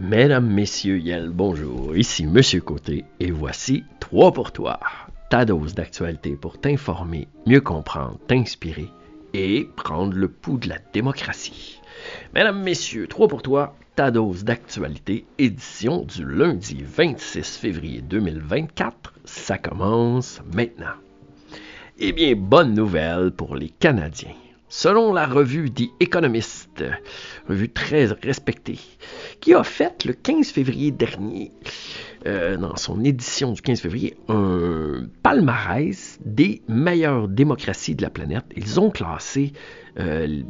Mesdames, Messieurs, Yel, bonjour, ici Monsieur Côté et voici 3 pour toi, ta dose d'actualité pour t'informer, mieux comprendre, t'inspirer et prendre le pouls de la démocratie. Mesdames, Messieurs, 3 pour toi, ta dose d'actualité, édition du lundi 26 février 2024, ça commence maintenant. Eh bien, bonne nouvelle pour les Canadiens. Selon la revue The Economist, revue très respectée, qui a fait le 15 février dernier, euh, dans son édition du 15 février, un palmarès des meilleures démocraties de la planète. Ils ont classé euh,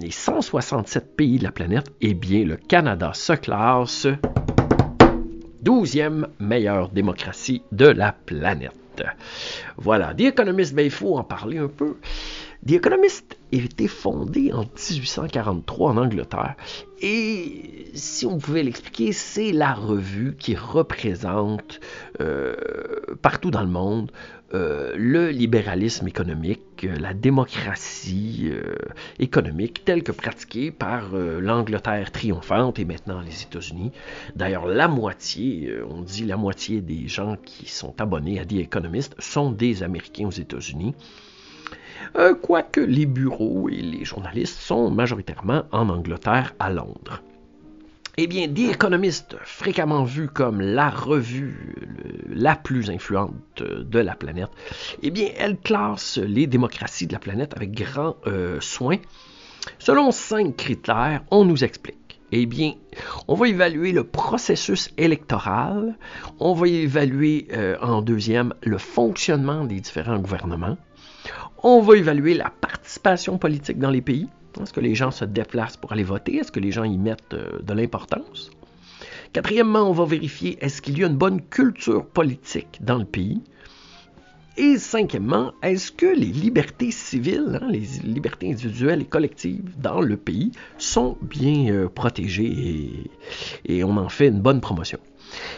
les 167 pays de la planète. Eh bien, le Canada se classe 12e meilleure démocratie de la planète. Voilà, The Economist, ben, il faut en parler un peu. The Economist a été fondé en 1843 en Angleterre et si on pouvait l'expliquer, c'est la revue qui représente euh, partout dans le monde euh, le libéralisme économique, la démocratie euh, économique telle que pratiquée par l'Angleterre triomphante et maintenant les États-Unis. D'ailleurs, la moitié, on dit la moitié des gens qui sont abonnés à The Economist sont des Américains aux États-Unis. Euh, quoique les bureaux et les journalistes sont majoritairement en Angleterre, à Londres. Eh bien, The Economist, fréquemment vu comme la revue la plus influente de la planète, eh bien, elle classe les démocraties de la planète avec grand euh, soin. Selon cinq critères, on nous explique. Eh bien, on va évaluer le processus électoral, on va évaluer euh, en deuxième le fonctionnement des différents gouvernements, on va évaluer la participation politique dans les pays. Est-ce que les gens se déplacent pour aller voter? Est-ce que les gens y mettent euh, de l'importance? Quatrièmement, on va vérifier est-ce qu'il y a une bonne culture politique dans le pays? Et cinquièmement, est-ce que les libertés civiles, hein, les libertés individuelles et collectives dans le pays sont bien euh, protégées et on en fait une bonne promotion?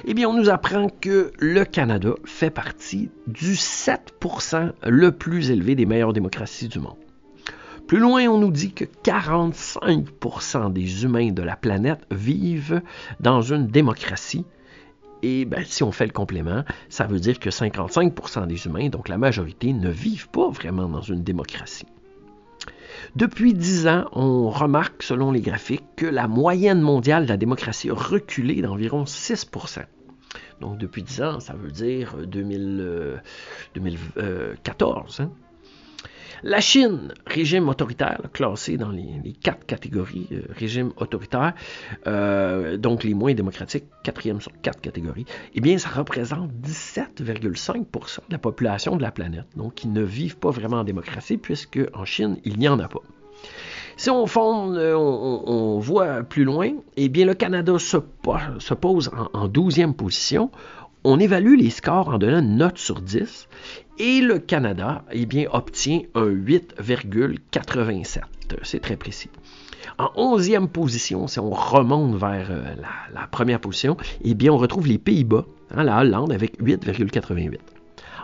eh bien, on nous apprend que le Canada fait partie du 7% le plus élevé des meilleures démocraties du monde. Plus loin, on nous dit que 45% des humains de la planète vivent dans une démocratie. Et ben, si on fait le complément, ça veut dire que 55% des humains, donc la majorité, ne vivent pas vraiment dans une démocratie. Depuis dix ans, on remarque, selon les graphiques, que la moyenne mondiale de la démocratie a reculé d'environ 6% Donc depuis dix ans, ça veut dire 2014. Euh, la Chine, régime autoritaire, classé dans les, quatre catégories, euh, régime autoritaire, euh, donc les moins démocratiques, quatrième sur quatre catégories, eh bien, ça représente 17,5% de la population de la planète, donc qui ne vivent pas vraiment en démocratie, puisque en Chine, il n'y en a pas. Si on, fonde, euh, on, voit plus loin, eh bien, le Canada se, pose en, 12e position. On évalue les scores en donnant une note sur 10 et le Canada eh bien, obtient un 8,87. C'est très précis. En 11e position, si on remonte vers euh, la, première position, eh bien, on retrouve les Pays-Bas, hein, la Hollande, avec 8,88.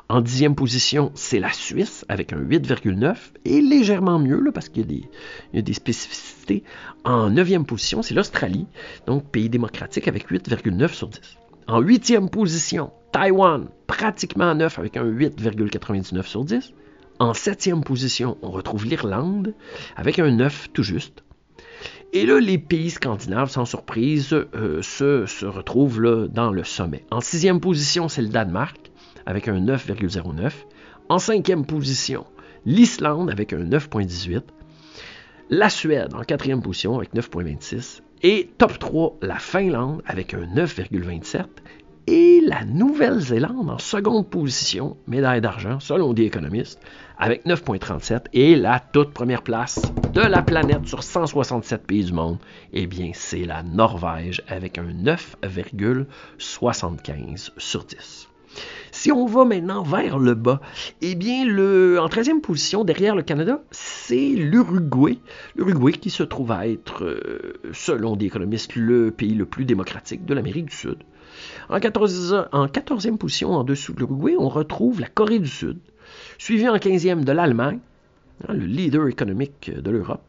En dixième position, c'est la Suisse avec un 8,9 et légèrement mieux parce qu'il y, y, a des spécificités. En neuvième position, c'est l'Australie, donc pays démocratique avec 8,9 sur 10. En huitième position, Taïwan, pratiquement 9 avec un 8,99 sur 10. En septième position, on retrouve l'Irlande avec un 9 tout juste. Et là, les pays scandinaves, sans surprise, euh, se, retrouvent là, dans le sommet. En sixième position, c'est le Danemark avec un 9,09. En cinquième position, l'Islande avec un 9,18. La Suède en quatrième position avec 9,26. Et top 3, la Finlande avec un 9,27 et la Nouvelle-Zélande en seconde position, médaille d'argent, selon des économistes, avec 9,37 et la toute première place de la planète sur 167 pays du monde, eh bien c'est la Norvège avec un 9,75 sur 10. Si on va maintenant vers le bas, eh bien, en 13e position, derrière le Canada, c'est l'Uruguay. L'Uruguay qui se trouve à être, euh, selon des économistes, le pays le plus démocratique de l'Amérique du Sud. En, 14, en 14e position, en dessous de l'Uruguay, on retrouve la Corée du Sud, suivi en 15e de l'Allemagne, hein, le leader économique de l'Europe.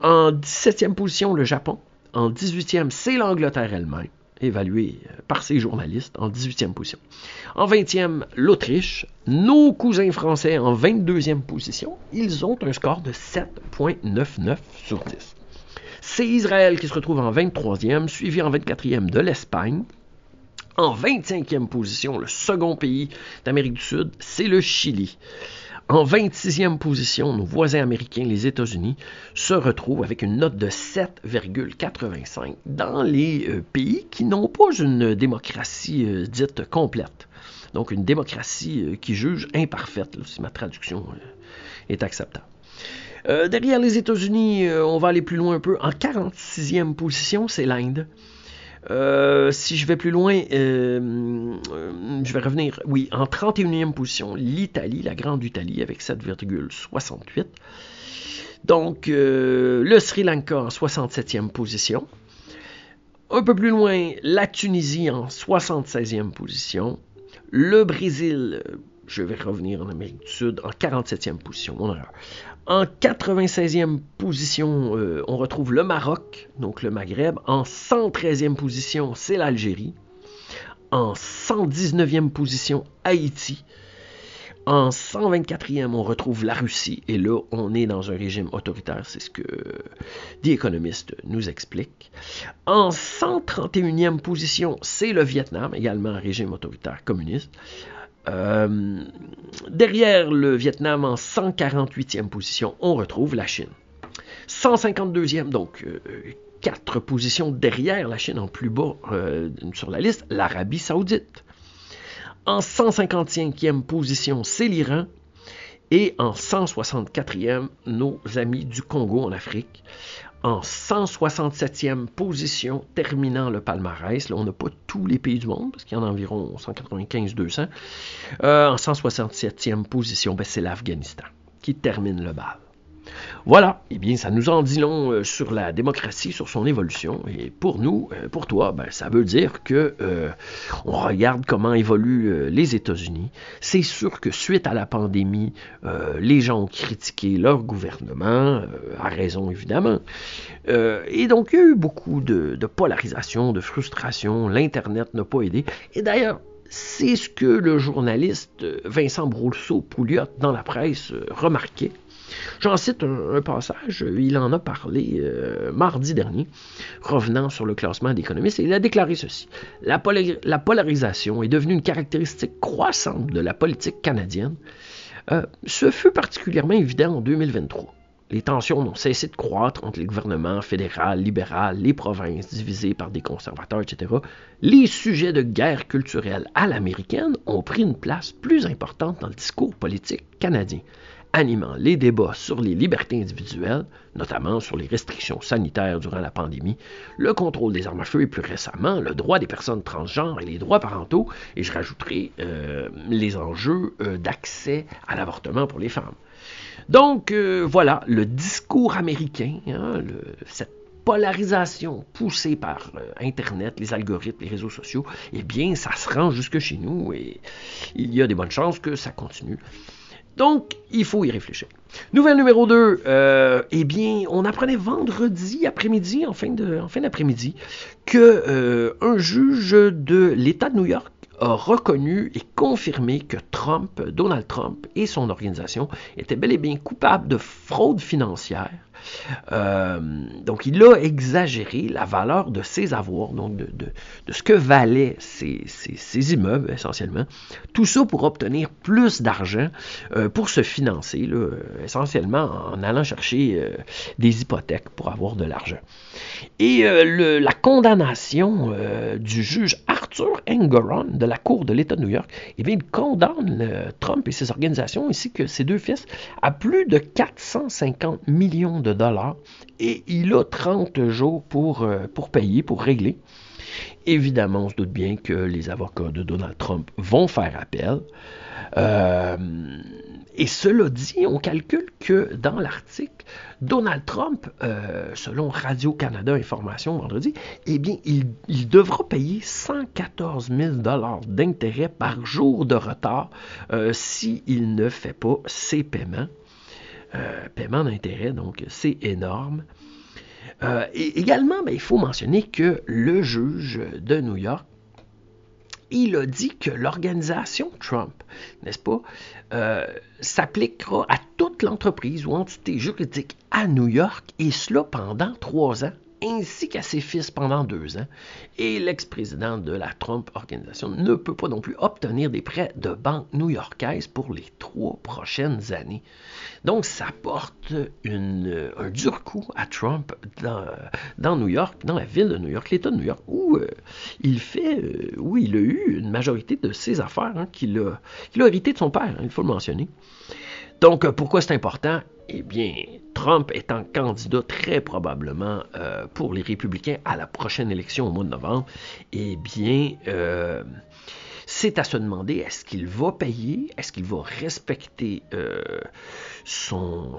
En 17e position, le Japon, En 18e, c'est l'Angleterre elle-même, évaluée euh, par ses journalistes en 18e position. En 20e, l'Autriche. Nos cousins français en 22e position. Ils ont un score de 7,99 sur 10. C'est Israël qui se retrouve en 23e, suivi en 24e de l'Espagne. En 25e position, le second pays d'Amérique du Sud, c'est le Chili. En 26e position, nos voisins américains, les États-Unis, se retrouvent avec une note de 7,85 dans les euh, pays qui n'ont pas une démocratie euh, dite complète. Donc une démocratie euh, qui juge imparfaite, si ma traduction est acceptable. derrière les États-Unis, on va aller plus loin un peu. En 46e position, c'est l'Inde. Euh, si je vais plus loin, euh, je vais revenir, oui, en 31e position, l'Italie, la Grande Italie, avec 7,68. Donc, euh, le Sri Lanka en 67e position. Un peu plus loin, la Tunisie en 76e position. Le Brésil, je vais revenir en Amérique du Sud, en 47e position. En 96e position, euh, on retrouve le Maroc, donc le Maghreb. En 113e position, c'est l'Algérie. En 119e position, Haïti. En 124e, on retrouve la Russie. Et là, on est dans un régime autoritaire. C'est ce que The Economist nous explique. En 131e position, c'est le Vietnam, également un régime autoritaire communiste. Euh, derrière le Vietnam, en 148e position, on retrouve la Chine. 152e, donc euh, quatre positions derrière la Chine en plus bas euh, sur la liste, l'Arabie saoudite. En 155e position, c'est l'Iran. Et en 164e, nos amis du Congo en Afrique en 167e position, terminant le palmarès. Là, on n'a pas tous les pays du monde, parce qu'il y en a environ 195-200. Euh, en 167e position, ben, c'est l'Afghanistan qui termine le bal. Voilà, eh bien, ça nous en dit long euh, sur la démocratie, sur son évolution. Et pour nous, euh, pour toi, ben, ça veut dire que euh, on regarde comment évoluent les États-Unis. C'est sûr que suite à la pandémie, les gens ont critiqué leur gouvernement, à raison évidemment. et donc, il y a eu beaucoup de, polarisation, de frustration. L'Internet n'a pas aidé. Et d'ailleurs, c'est ce que le journaliste Vincent Brousseau-Pouliot dans la presse remarquait J'en cite un, passage, il en a parlé euh, mardi dernier, revenant sur le classement d'économistes, et il a déclaré ceci. La, polarisation est devenue une caractéristique croissante de la politique canadienne. Euh, ce fut particulièrement évident en 2023. Les tensions n'ont cessé de croître entre les gouvernements fédéral, libéral, les provinces divisées par des conservateurs, etc. Les sujets de guerre culturelle à l'américaine ont pris une place plus importante dans le discours politique canadien animant les débats sur les libertés individuelles, notamment sur les restrictions sanitaires durant la pandémie, le contrôle des armes à feu et plus récemment le droit des personnes transgenres et les droits parentaux, et je rajouterai euh, les enjeux euh, d'accès à l'avortement pour les femmes. Donc euh, voilà, le discours américain, hein, cette polarisation poussée par Internet, les algorithmes, les réseaux sociaux, eh bien, ça se rend jusque chez nous et il y a des bonnes chances que ça continue. Donc, il faut y réfléchir. Nouvelle numéro 2, euh, eh bien, on apprenait vendredi après-midi, en fin, d'après-midi, que euh, un juge de l'État de New York a reconnu et confirmé que Trump, Donald Trump et son organisation étaient bel et bien coupables de fraude financière euh, donc, il a exagéré la valeur de ses avoirs, donc de, ce que valaient ces, immeubles essentiellement. Tout ça pour obtenir plus d'argent euh, pour se financer, essentiellement en allant chercher euh, des hypothèques pour avoir de l'argent. Et la condamnation du juge Arthur Engoron de la Cour de l'État de New York, eh bien, il condamne Trump et ses organisations ainsi que ses deux fils à plus de 450 millions de dollars et il a 30 jours pour, euh, pour payer, pour régler. Évidemment, on se doute bien que les avocats de Donald Trump vont faire appel. Euh, et cela dit, on calcule que dans l'article, Donald Trump, euh, selon Radio-Canada Information vendredi, eh bien, il, devra payer 114 000 d'intérêt par jour de retard s'il ne fait pas ses paiements. Euh, paiement d'intérêt, donc c'est énorme. et également, ben, il faut mentionner que le juge de New York il a dit que l'organisation Trump, n'est-ce pas, euh, s'appliquera à toute l'entreprise ou entité juridique à New York, et cela pendant trois ans ainsi qu'à ses fils pendant deux ans. Et l'ex-président de la Trump Organisation ne peut pas non plus obtenir des prêts de banque new-yorkaise pour les trois prochaines années. Donc, ça porte une, un dur coup à Trump dans, New York, dans la ville de New York, l'État de New York, où euh, euh, il a eu une majorité de ses affaires hein, qu'il a, a hérité de son père, hein, il faut le mentionner. Donc, euh, pourquoi c'est important? Eh bien, Trump étant candidat très probablement euh, pour les républicains à la prochaine élection au mois de novembre, eh bien, euh, c'est à se demander est-ce qu'il va payer, est-ce qu'il va respecter son,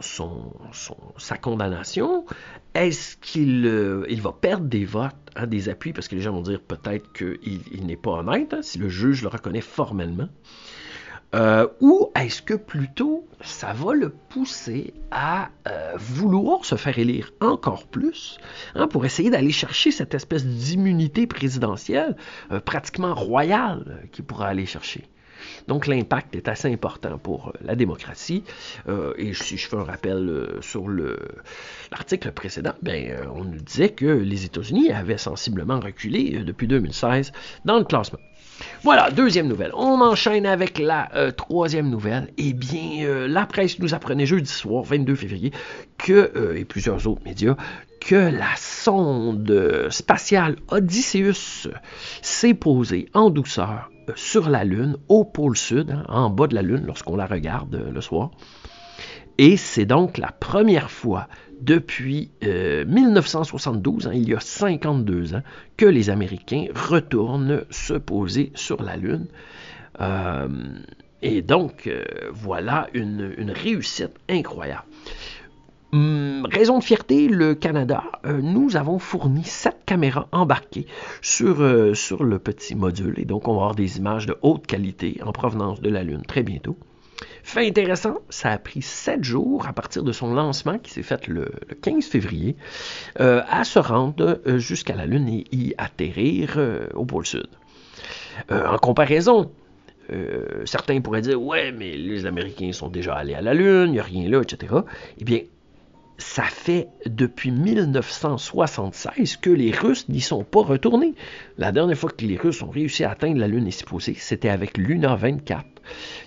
sa condamnation, est-ce qu'il il va perdre des votes, hein, des appuis, parce que les gens vont dire peut-être qu'il n'est pas honnête, hein, si le juge le reconnaît formellement. Euh, ou est-ce que plutôt ça va le pousser à euh, vouloir se faire élire encore plus hein, pour essayer d'aller chercher cette espèce d'immunité présidentielle euh, pratiquement royale qu'il pourra aller chercher? Donc l'impact est assez important pour la démocratie. et si je fais un rappel sur l'article précédent, ben, on nous disait que les États-Unis avaient sensiblement reculé depuis 2016 dans le classement. Voilà, deuxième nouvelle. On enchaîne avec la euh, troisième nouvelle. Eh bien, euh, la presse nous apprenait jeudi soir, 22 février, que, euh, et plusieurs autres médias, que la sonde spatiale Odysseus s'est posée en douceur sur la Lune, au pôle sud, hein, en bas de la Lune, lorsqu'on la regarde le soir. Et c'est donc la première fois depuis 1972, euh, hein, il y a 52 ans, que les Américains retournent se poser sur la Lune. Euh, et donc, euh, voilà une, réussite incroyable. Hum, raison de fierté, le Canada, nous avons fourni sept caméras embarquées sur, sur le petit module. Et donc, on va avoir des images de haute qualité en provenance de la Lune très bientôt. Fait intéressant, ça a pris sept jours à partir de son lancement qui s'est fait le, 15 février euh, à se rendre euh, jusqu'à la Lune et y atterrir euh, au pôle Sud. en comparaison, certains pourraient dire ouais, mais les Américains sont déjà allés à la Lune, il n'y a rien là, etc. Eh bien, ça fait depuis 1976 que les Russes n'y sont pas retournés. La dernière fois que les Russes ont réussi à atteindre la Lune et s'y poser, c'était avec Luna 24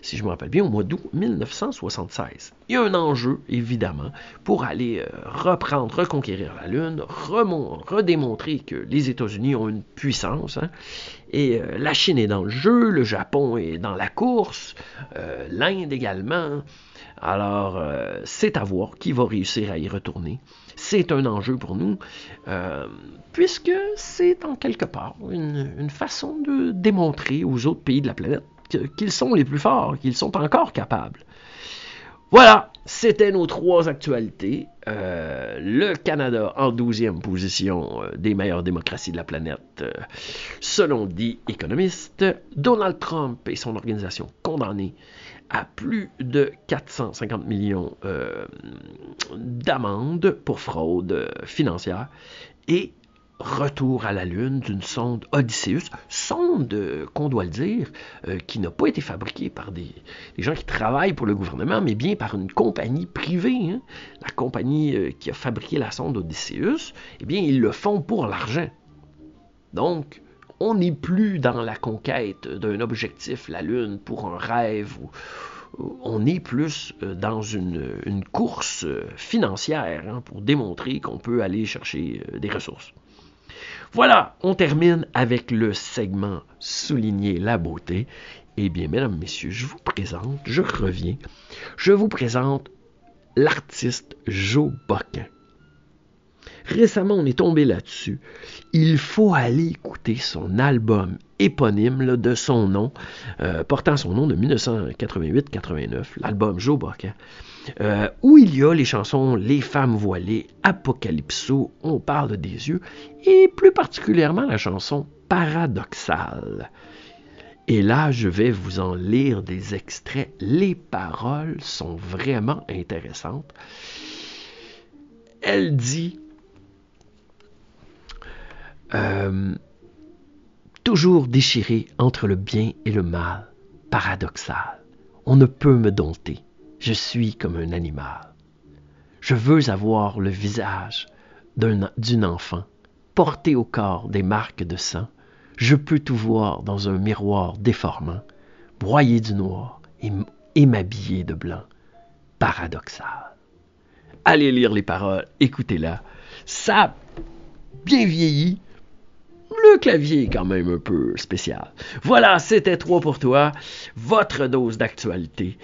si je me rappelle bien, au mois d'août 1976. Il y a un enjeu, évidemment, pour aller euh, reprendre, reconquérir la Lune, redémontrer que les États-Unis ont une puissance. Hein. et euh, la Chine est dans le jeu, le Japon est dans la course, euh, l'Inde également. Alors, c'est à voir qui va réussir à y retourner. C'est un enjeu pour nous, puisque c'est en quelque part une façon de démontrer aux autres pays de la planète qu'ils sont les plus forts, qu'ils sont encore capables. Voilà, c'était nos trois actualités. Euh, le Canada en douzième position euh, des meilleures démocraties de la planète, euh, selon dit économiste. Donald Trump et son organisation condamnés à plus de 450 millions d'amendes pour fraude financière. Et retour à la Lune d'une sonde Odysseus, sonde, qu'on doit le dire, euh, qui n'a pas été fabriquée par des, gens qui travaillent pour le gouvernement, mais bien par une compagnie privée. Hein. La compagnie euh, qui a fabriqué la sonde Odysseus, eh bien, ils le font pour l'argent. Donc, on n'est plus dans la conquête d'un objectif, la Lune, pour un rêve on est plus euh, dans une, course financière hein, pour démontrer qu'on peut aller chercher des ressources. Voilà, on termine avec le segment Souligner la beauté. Eh bien, mesdames, messieurs, je vous présente, je reviens, je vous présente l'artiste Joe Boquin. Récemment, on est tombé là-dessus. Il faut aller écouter son album éponyme de son nom, euh, portant son nom de 1988-89, l'album Joe Boquin. Euh, où il y a les chansons Les femmes voilées, Apocalypso, On parle des yeux, et plus particulièrement la chanson Paradoxale. Et là, je vais vous en lire des extraits. Les paroles sont vraiment intéressantes. Elle dit Euh, toujours déchiré entre le bien et le mal, paradoxal. On ne peut me dompter. Je suis comme un animal. Je veux avoir le visage d'une enfant, porter au corps des marques de sang. Je peux tout voir dans un miroir déformant, broyer du noir et, m'habiller de blanc. Paradoxal. Allez lire les paroles, écoutez-la. Ça bien vieilli, le clavier est quand même un peu spécial. Voilà, c'était 3 pour toi, votre dose d'actualité.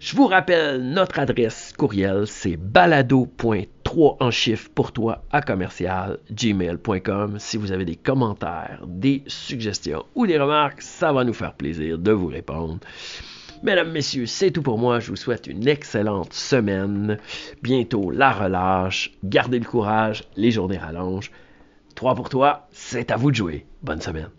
Je vous rappelle notre adresse courriel, c'est balado.3 en chiffre pour toi à commercial gmail.com. Si vous avez des commentaires, des suggestions ou des remarques, ça va nous faire plaisir de vous répondre. Mesdames, Messieurs, c'est tout pour moi. Je vous souhaite une excellente semaine. Bientôt la relâche. Gardez le courage, les journées rallongent. 3 pour toi, c'est à vous de jouer. Bonne semaine.